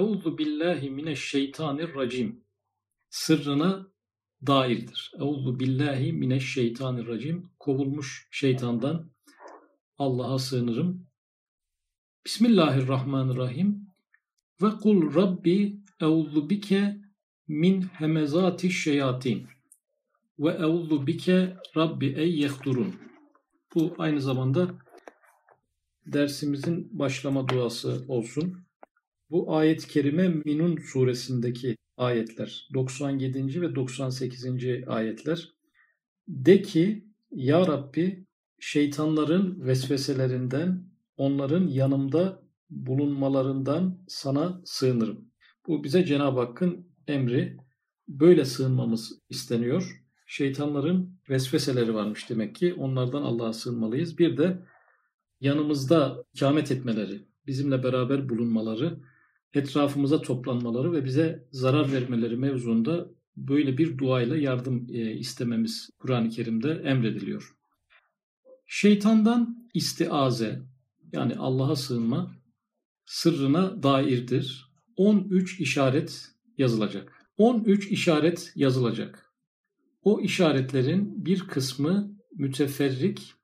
Euzu billahi mineşşeytanirracim sırrına dairdir. Euzu billahi mineşşeytanirracim kovulmuş şeytandan Allah'a sığınırım. Bismillahirrahmanirrahim. Ve kul Rabbi euzu bike min hemezati şeyatin ve euzu bike Rabbi ey yehdurun. Bu aynı zamanda dersimizin başlama duası olsun. Bu ayet-i kerime Minun suresindeki ayetler. 97. ve 98. ayetler. De ki Ya Rabbi şeytanların vesveselerinden, onların yanımda bulunmalarından sana sığınırım. Bu bize Cenab-ı Hakk'ın emri. Böyle sığınmamız isteniyor. Şeytanların vesveseleri varmış demek ki. Onlardan Allah'a sığınmalıyız. Bir de yanımızda ikamet etmeleri, bizimle beraber bulunmaları, etrafımıza toplanmaları ve bize zarar vermeleri mevzuunda böyle bir duayla yardım e, istememiz Kur'an-ı Kerim'de emrediliyor. Şeytandan istiaze yani Allah'a sığınma sırrına dairdir. 13 işaret yazılacak. 13 işaret yazılacak. O işaretlerin bir kısmı müteferrik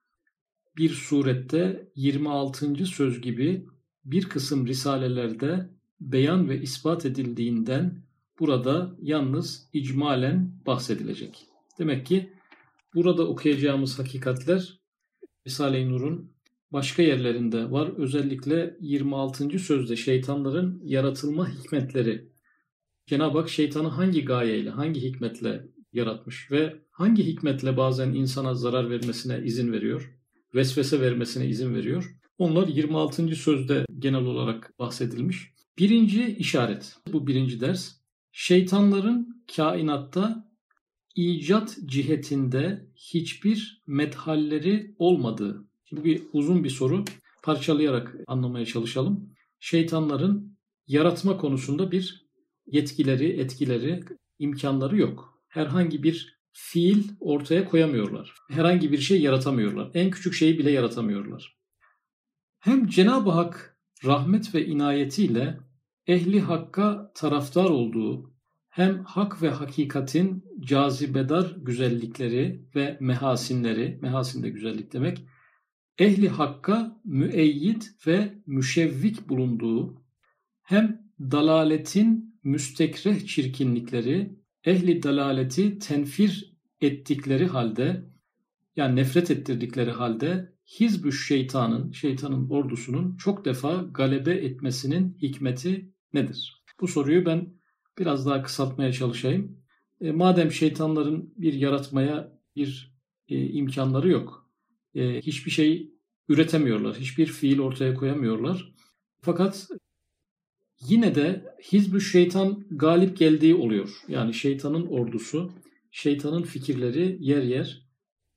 bir surette 26. söz gibi bir kısım risalelerde beyan ve ispat edildiğinden burada yalnız icmalen bahsedilecek. Demek ki burada okuyacağımız hakikatler Risale-i Nur'un başka yerlerinde var. Özellikle 26. sözde şeytanların yaratılma hikmetleri. Cenab-ı Hak şeytanı hangi gayeyle, hangi hikmetle yaratmış ve hangi hikmetle bazen insana zarar vermesine izin veriyor, vesvese vermesine izin veriyor. Onlar 26. sözde genel olarak bahsedilmiş. Birinci işaret, bu birinci ders. Şeytanların kainatta icat cihetinde hiçbir methalleri olmadığı. Şimdi bir uzun bir soru. Parçalayarak anlamaya çalışalım. Şeytanların yaratma konusunda bir yetkileri, etkileri, imkanları yok. Herhangi bir fiil ortaya koyamıyorlar. Herhangi bir şey yaratamıyorlar. En küçük şeyi bile yaratamıyorlar. Hem Cenab-ı Hak rahmet ve inayetiyle ehli hakka taraftar olduğu hem hak ve hakikatin cazibedar güzellikleri ve mehasinleri, mehasin de güzellik demek, ehli hakka müeyyid ve müşevvik bulunduğu, hem dalaletin müstekreh çirkinlikleri, ehli dalaleti tenfir ettikleri halde, yani nefret ettirdikleri halde Hizbü şeytanın, şeytanın ordusunun çok defa galebe etmesinin hikmeti nedir? Bu soruyu ben biraz daha kısaltmaya çalışayım. E, madem şeytanların bir yaratmaya bir e, imkanları yok, e, hiçbir şey üretemiyorlar, hiçbir fiil ortaya koyamıyorlar. Fakat yine de Hizbü şeytan galip geldiği oluyor. Yani şeytanın ordusu, şeytanın fikirleri yer yer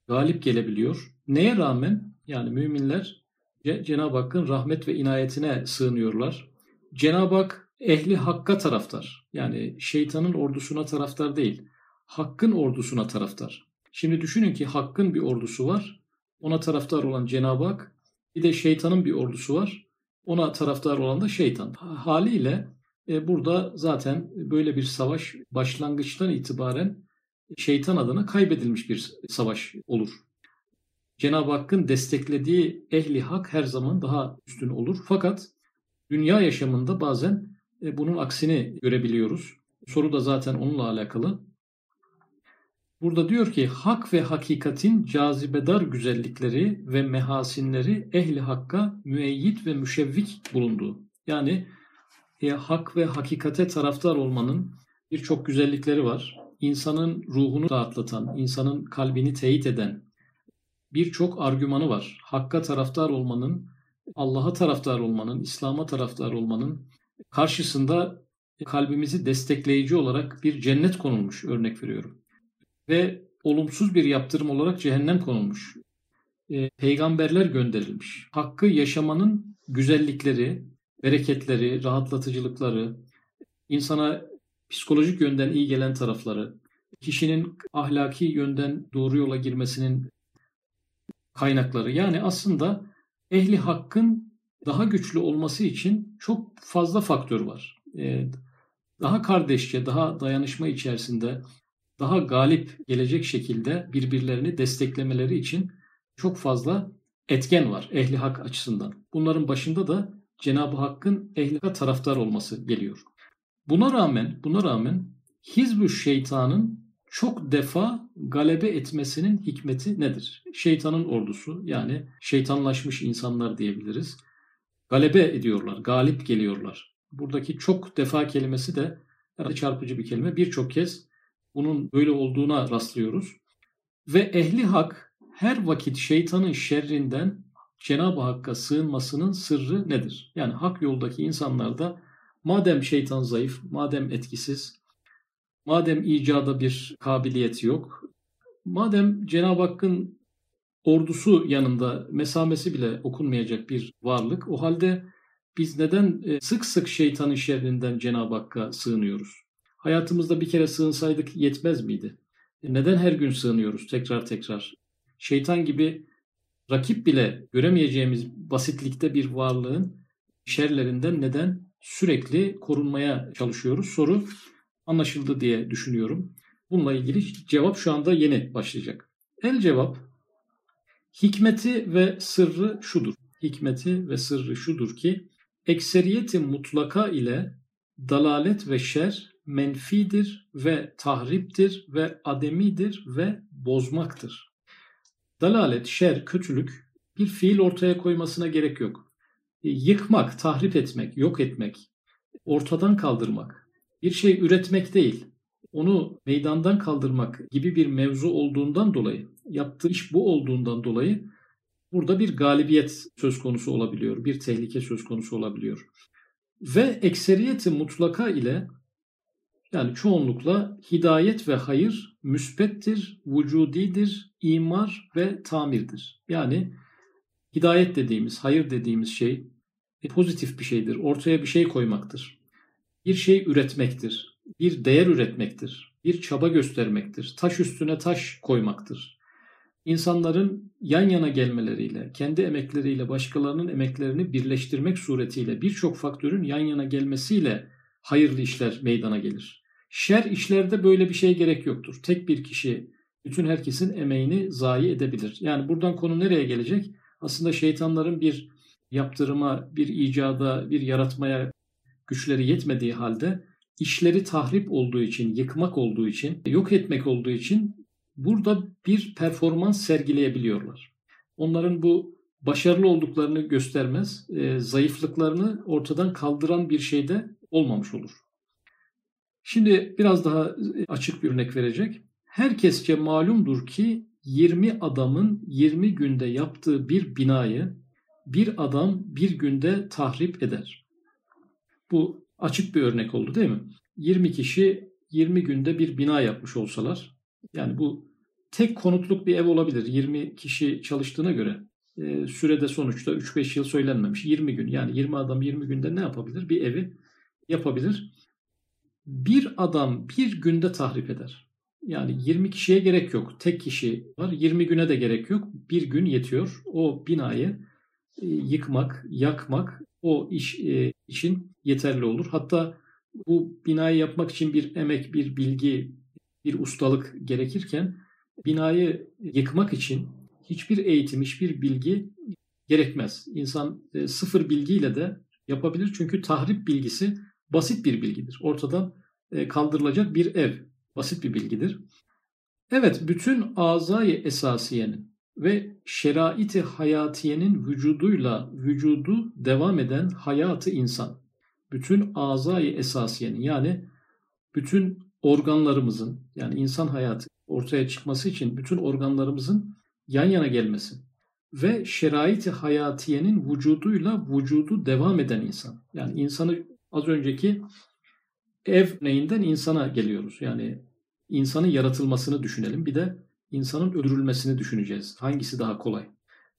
galip gelebiliyor. Neye rağmen yani müminler Cenab-ı Hakk'ın rahmet ve inayetine sığınıyorlar. Cenab-ı Hak ehli hakka taraftar. Yani şeytanın ordusuna taraftar değil. Hakkın ordusuna taraftar. Şimdi düşünün ki hakkın bir ordusu var. Ona taraftar olan Cenab-ı Hak. Bir de şeytanın bir ordusu var. Ona taraftar olan da şeytan. Haliyle e, burada zaten böyle bir savaş başlangıçtan itibaren şeytan adına kaybedilmiş bir savaş olur. Cenab-ı Hakk'ın desteklediği ehli hak her zaman daha üstün olur. Fakat dünya yaşamında bazen e, bunun aksini görebiliyoruz. Soru da zaten onunla alakalı. Burada diyor ki hak ve hakikatin cazibedar güzellikleri ve mehasinleri ehli hakka müeyyit ve müşevvik bulunduğu. Yani e, hak ve hakikate taraftar olmanın birçok güzellikleri var. İnsanın ruhunu rahatlatan, insanın kalbini teyit eden birçok argümanı var. Hakka taraftar olmanın, Allah'a taraftar olmanın, İslam'a taraftar olmanın karşısında kalbimizi destekleyici olarak bir cennet konulmuş örnek veriyorum. Ve olumsuz bir yaptırım olarak cehennem konulmuş. E, peygamberler gönderilmiş. Hakkı yaşamanın güzellikleri, bereketleri, rahatlatıcılıkları, insana psikolojik yönden iyi gelen tarafları, kişinin ahlaki yönden doğru yola girmesinin kaynakları. Yani aslında ehli hakkın daha güçlü olması için çok fazla faktör var. e, daha kardeşçe, daha dayanışma içerisinde, daha galip gelecek şekilde birbirlerini desteklemeleri için çok fazla etken var ehli hak açısından. Bunların başında da Cenab-ı Hakk'ın ehli taraftar olması geliyor. Buna rağmen, buna rağmen Hizbü şeytanın çok defa galebe etmesinin hikmeti nedir? Şeytanın ordusu yani şeytanlaşmış insanlar diyebiliriz. Galebe ediyorlar, galip geliyorlar. Buradaki çok defa kelimesi de çarpıcı bir kelime. Birçok kez bunun böyle olduğuna rastlıyoruz. Ve ehli hak her vakit şeytanın şerrinden Cenab-ı Hakk'a sığınmasının sırrı nedir? Yani hak yoldaki insanlarda madem şeytan zayıf, madem etkisiz, madem icada bir kabiliyeti yok, madem Cenab-ı Hakk'ın ordusu yanında mesamesi bile okunmayacak bir varlık, o halde biz neden e, sık sık şeytanın şerrinden Cenab-ı Hakk'a sığınıyoruz? Hayatımızda bir kere sığınsaydık yetmez miydi? E, neden her gün sığınıyoruz tekrar tekrar? Şeytan gibi rakip bile göremeyeceğimiz basitlikte bir varlığın şerlerinden neden sürekli korunmaya çalışıyoruz? Soru anlaşıldı diye düşünüyorum. Bununla ilgili cevap şu anda yeni başlayacak. El cevap hikmeti ve sırrı şudur. Hikmeti ve sırrı şudur ki ekseriyeti mutlaka ile dalalet ve şer menfidir ve tahriptir ve ademidir ve bozmaktır. Dalalet, şer, kötülük bir fiil ortaya koymasına gerek yok. Yıkmak, tahrip etmek, yok etmek, ortadan kaldırmak, bir şey üretmek değil, onu meydandan kaldırmak gibi bir mevzu olduğundan dolayı, yaptığı iş bu olduğundan dolayı burada bir galibiyet söz konusu olabiliyor, bir tehlike söz konusu olabiliyor. Ve ekseriyeti mutlaka ile yani çoğunlukla hidayet ve hayır müspettir, vücudidir, imar ve tamirdir. Yani hidayet dediğimiz, hayır dediğimiz şey pozitif bir şeydir. Ortaya bir şey koymaktır. Bir şey üretmektir. Bir değer üretmektir. Bir çaba göstermektir. Taş üstüne taş koymaktır. İnsanların yan yana gelmeleriyle, kendi emekleriyle başkalarının emeklerini birleştirmek suretiyle birçok faktörün yan yana gelmesiyle hayırlı işler meydana gelir. Şer işlerde böyle bir şey gerek yoktur. Tek bir kişi bütün herkesin emeğini zayi edebilir. Yani buradan konu nereye gelecek? Aslında şeytanların bir yaptırıma, bir icada, bir yaratmaya güçleri yetmediği halde işleri tahrip olduğu için, yıkmak olduğu için, yok etmek olduğu için burada bir performans sergileyebiliyorlar. Onların bu başarılı olduklarını göstermez, e, zayıflıklarını ortadan kaldıran bir şeyde olmamış olur. Şimdi biraz daha açık bir örnek verecek. Herkesçe malumdur ki 20 adamın 20 günde yaptığı bir binayı bir adam bir günde tahrip eder. Bu açık bir örnek oldu değil mi? 20 kişi 20 günde bir bina yapmış olsalar yani bu tek konutluk bir ev olabilir. 20 kişi çalıştığına göre e, sürede sonuçta 3-5 yıl söylenmemiş. 20 gün yani 20 adam 20 günde ne yapabilir? Bir evi yapabilir. Bir adam bir günde tahrip eder. Yani 20 kişiye gerek yok. Tek kişi var. 20 güne de gerek yok. Bir gün yetiyor. O binayı e, yıkmak, yakmak o iş e, için yeterli olur. Hatta bu binayı yapmak için bir emek, bir bilgi, bir ustalık gerekirken binayı yıkmak için hiçbir eğitim, hiçbir bilgi gerekmez. İnsan e, sıfır bilgiyle de yapabilir. Çünkü tahrip bilgisi basit bir bilgidir. Ortadan e, kaldırılacak bir ev basit bir bilgidir. Evet, bütün azayı esasiyenin ve şeraiti hayatiyenin vücuduyla vücudu devam eden hayatı insan. Bütün azayı esasiyenin yani bütün organlarımızın yani insan hayatı ortaya çıkması için bütün organlarımızın yan yana gelmesi ve şeraiti hayatiyenin vücuduyla vücudu devam eden insan. Yani insanı az önceki ev neyinden insana geliyoruz. Yani insanın yaratılmasını düşünelim. Bir de insanın öldürülmesini düşüneceğiz. Hangisi daha kolay?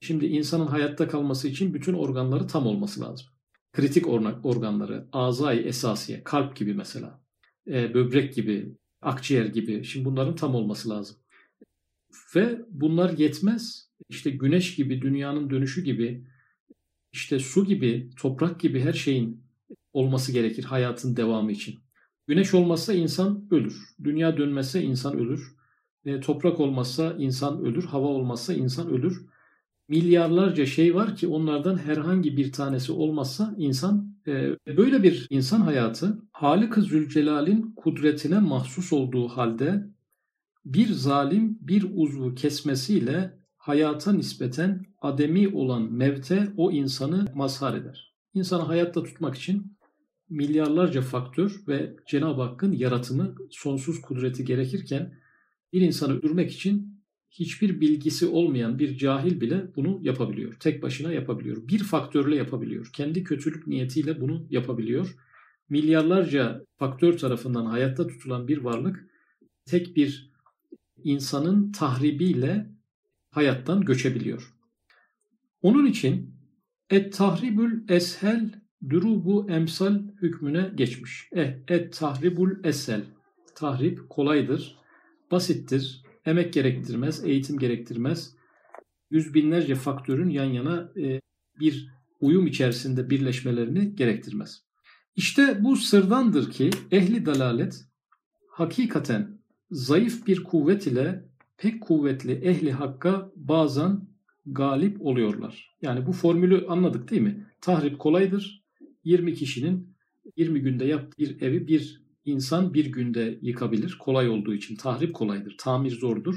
Şimdi insanın hayatta kalması için bütün organları tam olması lazım. Kritik organları, azay esasiye, kalp gibi mesela, e, böbrek gibi, akciğer gibi. Şimdi bunların tam olması lazım. Ve bunlar yetmez. İşte güneş gibi, dünyanın dönüşü gibi, işte su gibi, toprak gibi her şeyin olması gerekir hayatın devamı için. Güneş olmazsa insan ölür. Dünya dönmezse insan ölür. E, toprak olmazsa insan ölür. Hava olmazsa insan ölür. Milyarlarca şey var ki onlardan herhangi bir tanesi olmazsa insan e, böyle bir insan hayatı Halik-ı Zülcelal'in kudretine mahsus olduğu halde bir zalim bir uzvu kesmesiyle hayata nispeten ademi olan mevte o insanı mazhar eder. İnsanı hayatta tutmak için milyarlarca faktör ve Cenab-ı Hakk'ın yaratımı sonsuz kudreti gerekirken bir insanı öldürmek için hiçbir bilgisi olmayan bir cahil bile bunu yapabiliyor. Tek başına yapabiliyor. Bir faktörle yapabiliyor. Kendi kötülük niyetiyle bunu yapabiliyor. Milyarlarca faktör tarafından hayatta tutulan bir varlık tek bir insanın tahribiyle hayattan göçebiliyor. Onun için et tahribül eshel durubu emsal hükmüne geçmiş. Eh, et tahribul esel. Tahrip kolaydır, basittir, emek gerektirmez, eğitim gerektirmez. Yüz binlerce faktörün yan yana e, bir uyum içerisinde birleşmelerini gerektirmez. İşte bu sırdandır ki ehli dalalet hakikaten zayıf bir kuvvet ile pek kuvvetli ehli hakka bazen galip oluyorlar. Yani bu formülü anladık değil mi? Tahrip kolaydır. 20 kişinin 20 günde yaptığı bir evi bir insan bir günde yıkabilir. Kolay olduğu için tahrip kolaydır. Tamir zordur.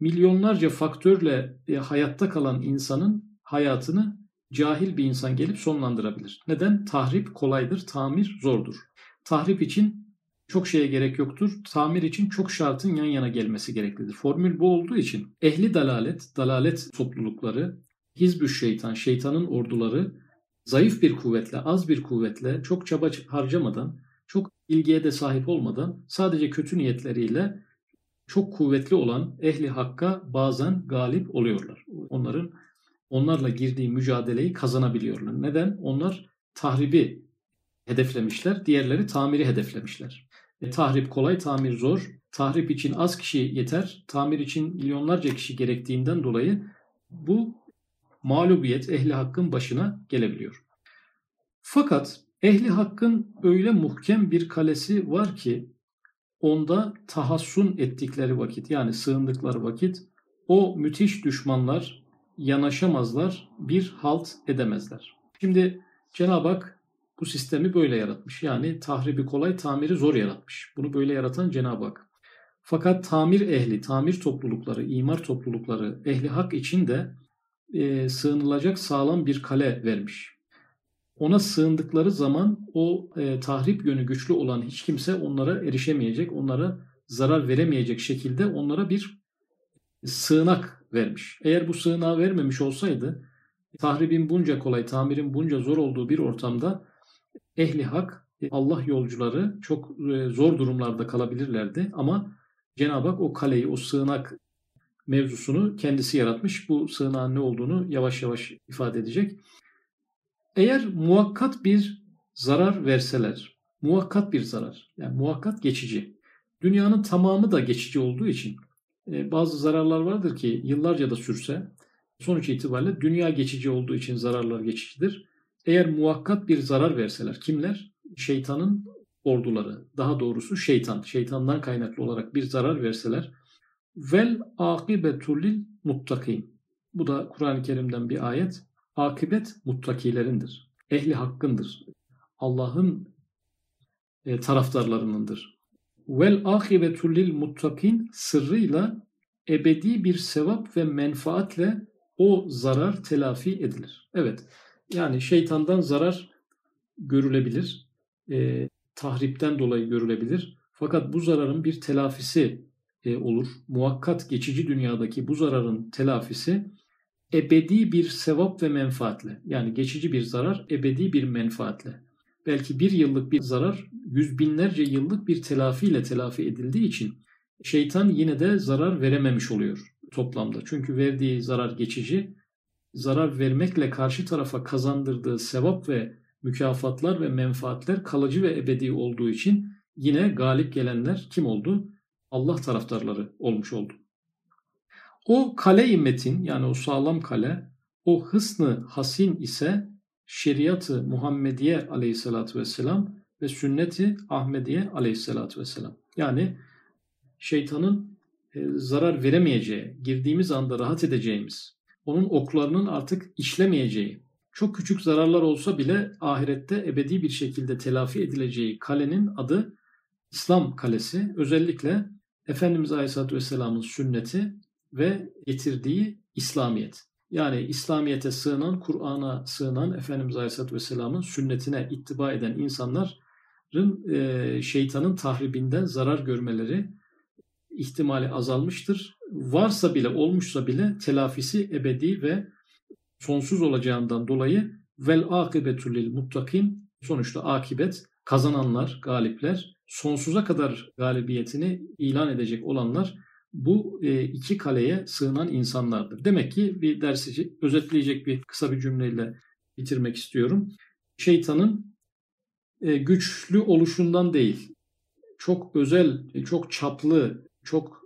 Milyonlarca faktörle e, hayatta kalan insanın hayatını cahil bir insan gelip sonlandırabilir. Neden? Tahrip kolaydır, tamir zordur. Tahrip için çok şeye gerek yoktur. Tamir için çok şartın yan yana gelmesi gereklidir. Formül bu olduğu için ehli dalalet, dalalet toplulukları, hizbü şeytan, şeytanın orduları zayıf bir kuvvetle, az bir kuvvetle, çok çaba harcamadan, çok ilgiye de sahip olmadan sadece kötü niyetleriyle çok kuvvetli olan ehli hakka bazen galip oluyorlar. Onların onlarla girdiği mücadeleyi kazanabiliyorlar. Neden? Onlar tahribi hedeflemişler, diğerleri tamiri hedeflemişler. E, tahrip kolay, tamir zor. Tahrip için az kişi yeter, tamir için milyonlarca kişi gerektiğinden dolayı bu mağlubiyet ehli hakkın başına gelebiliyor. Fakat ehli hakkın öyle muhkem bir kalesi var ki onda tahassun ettikleri vakit yani sığındıkları vakit o müthiş düşmanlar yanaşamazlar, bir halt edemezler. Şimdi Cenab-ı Hak bu sistemi böyle yaratmış. Yani tahribi kolay, tamiri zor yaratmış. Bunu böyle yaratan Cenab-ı Hak. Fakat tamir ehli, tamir toplulukları, imar toplulukları, ehli hak için de e, sığınılacak sağlam bir kale vermiş. Ona sığındıkları zaman o e, tahrip yönü güçlü olan hiç kimse onlara erişemeyecek, onlara zarar veremeyecek şekilde onlara bir sığınak vermiş. Eğer bu sığınağı vermemiş olsaydı tahribin bunca kolay, tamirin bunca zor olduğu bir ortamda ehli hak, Allah yolcuları çok e, zor durumlarda kalabilirlerdi ama Cenab-ı Hak o kaleyi, o sığınak mevzusunu kendisi yaratmış. Bu sığınağın ne olduğunu yavaş yavaş ifade edecek. Eğer muhakkat bir zarar verseler, muhakkat bir zarar, yani muhakkat geçici. Dünyanın tamamı da geçici olduğu için e, bazı zararlar vardır ki yıllarca da sürse sonuç itibariyle dünya geçici olduğu için zararlar geçicidir. Eğer muhakkat bir zarar verseler kimler? Şeytanın orduları, daha doğrusu şeytan, şeytandan kaynaklı olarak bir zarar verseler vel akibetulil muttakin. Bu da Kur'an-ı Kerim'den bir ayet. Akibet muttakilerindir. Ehli hakkındır. Allah'ın e, taraftarlarınındır. Vel akibetu lil muttakin sırrıyla ebedi bir sevap ve menfaatle o zarar telafi edilir. Evet, yani şeytandan zarar görülebilir, e, tahripten dolayı görülebilir. Fakat bu zararın bir telafisi e, olur. Muhakkat geçici dünyadaki bu zararın telafisi ebedi bir sevap ve menfaatle. Yani geçici bir zarar, ebedi bir menfaatle. Belki bir yıllık bir zarar, yüz binlerce yıllık bir telafiyle telafi edildiği için şeytan yine de zarar verememiş oluyor toplamda. Çünkü verdiği zarar geçici, zarar vermekle karşı tarafa kazandırdığı sevap ve mükafatlar ve menfaatler kalıcı ve ebedi olduğu için yine galip gelenler kim oldu? Allah taraftarları olmuş oldu. O kale-i metin yani o sağlam kale, o hısnı hasin ise şeriatı Muhammediye aleyhissalatü vesselam ve sünneti Ahmediye aleyhissalatü vesselam. Yani şeytanın e, zarar veremeyeceği, girdiğimiz anda rahat edeceğimiz, onun oklarının artık işlemeyeceği, çok küçük zararlar olsa bile ahirette ebedi bir şekilde telafi edileceği kalenin adı İslam kalesi. Özellikle Efendimiz Aleyhisselatü Vesselam'ın sünneti ve getirdiği İslamiyet. Yani İslamiyet'e sığınan, Kur'an'a sığınan Efendimiz Aleyhisselatü Vesselam'ın sünnetine ittiba eden insanların e, şeytanın tahribinden zarar görmeleri ihtimali azalmıştır. Varsa bile, olmuşsa bile telafisi ebedi ve sonsuz olacağından dolayı vel akibetü lil muttakin sonuçta akibet kazananlar, galipler, sonsuza kadar galibiyetini ilan edecek olanlar bu e, iki kaleye sığınan insanlardır. Demek ki bir dersi özetleyecek bir kısa bir cümleyle bitirmek istiyorum. Şeytanın e, güçlü oluşundan değil, çok özel, çok çaplı, çok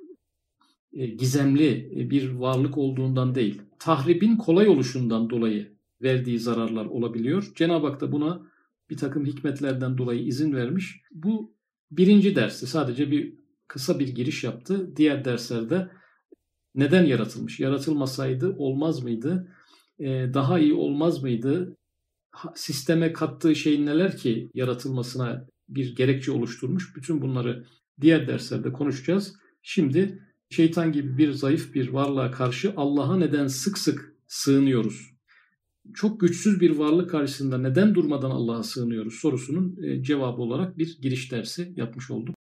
e, gizemli bir varlık olduğundan değil, tahribin kolay oluşundan dolayı verdiği zararlar olabiliyor. Cenab-ı Hak da buna bir takım hikmetlerden dolayı izin vermiş. Bu birinci dersi sadece bir kısa bir giriş yaptı. Diğer derslerde neden yaratılmış? Yaratılmasaydı olmaz mıydı? Ee, daha iyi olmaz mıydı? Sisteme kattığı şey neler ki yaratılmasına bir gerekçe oluşturmuş? Bütün bunları diğer derslerde konuşacağız. Şimdi şeytan gibi bir zayıf bir varlığa karşı Allah'a neden sık sık sığınıyoruz? Çok güçsüz bir varlık karşısında neden durmadan Allah'a sığınıyoruz sorusunun e, cevabı olarak bir giriş dersi yapmış olduk.